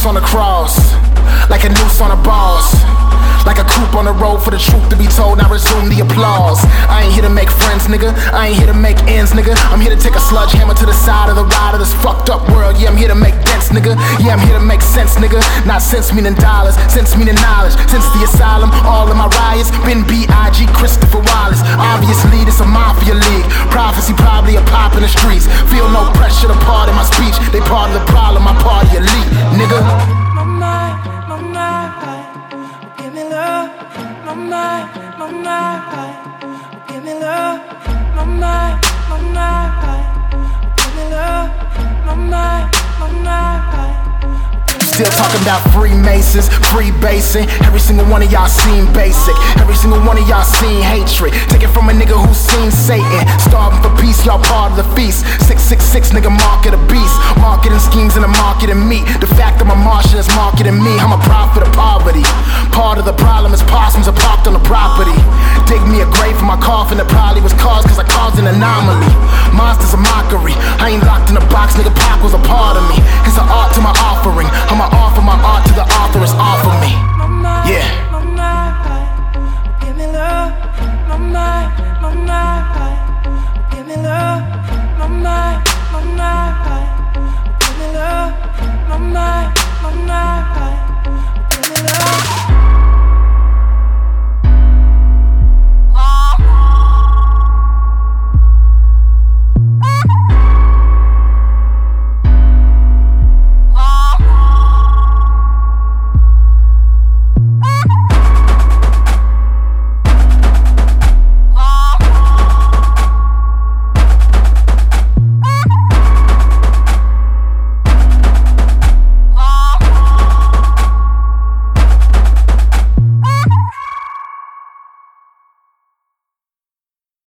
juice on the cross, like a noose on a boss. Like a coupe on the road for the truth to be told, now resume the applause. I ain't here to make friends, nigga. I ain't here to make ends, nigga. I'm here to take a sledgehammer to the side of the ride of this fucked up world. Yeah, I'm here to make dents, nigga. Yeah, I'm here to make sense, nigga. Not sense meaning dollars, sense meaning knowledge. Since the asylum, all of my riots been B.I.G. Christopher Wallace. Obviously, this a mafia. Prophecy probably a pop in the streets. Feel no pressure to part of my speech. They part of the problem, I part of elite, nigga. My mind, my mind, give me love. My mind, my mind, give me love. My mind, my mind, give me love. My mind, my mind. Still talking about Freemasons, free basing. Every single one of y'all seen basic. Every single one of y'all seen hatred. Take it from a nigga who seen Satan. Starving peace, y'all part of the feast. 666 nigga market a beast. Marketing schemes in the market and meat. The fact that my Martian is marketing me. I'm a prophet of poverty. Part of the problem is possums are parked on the property. Dig me a grave for my coffin that probably was caused cause I caused an anomaly. Monsters a mockery.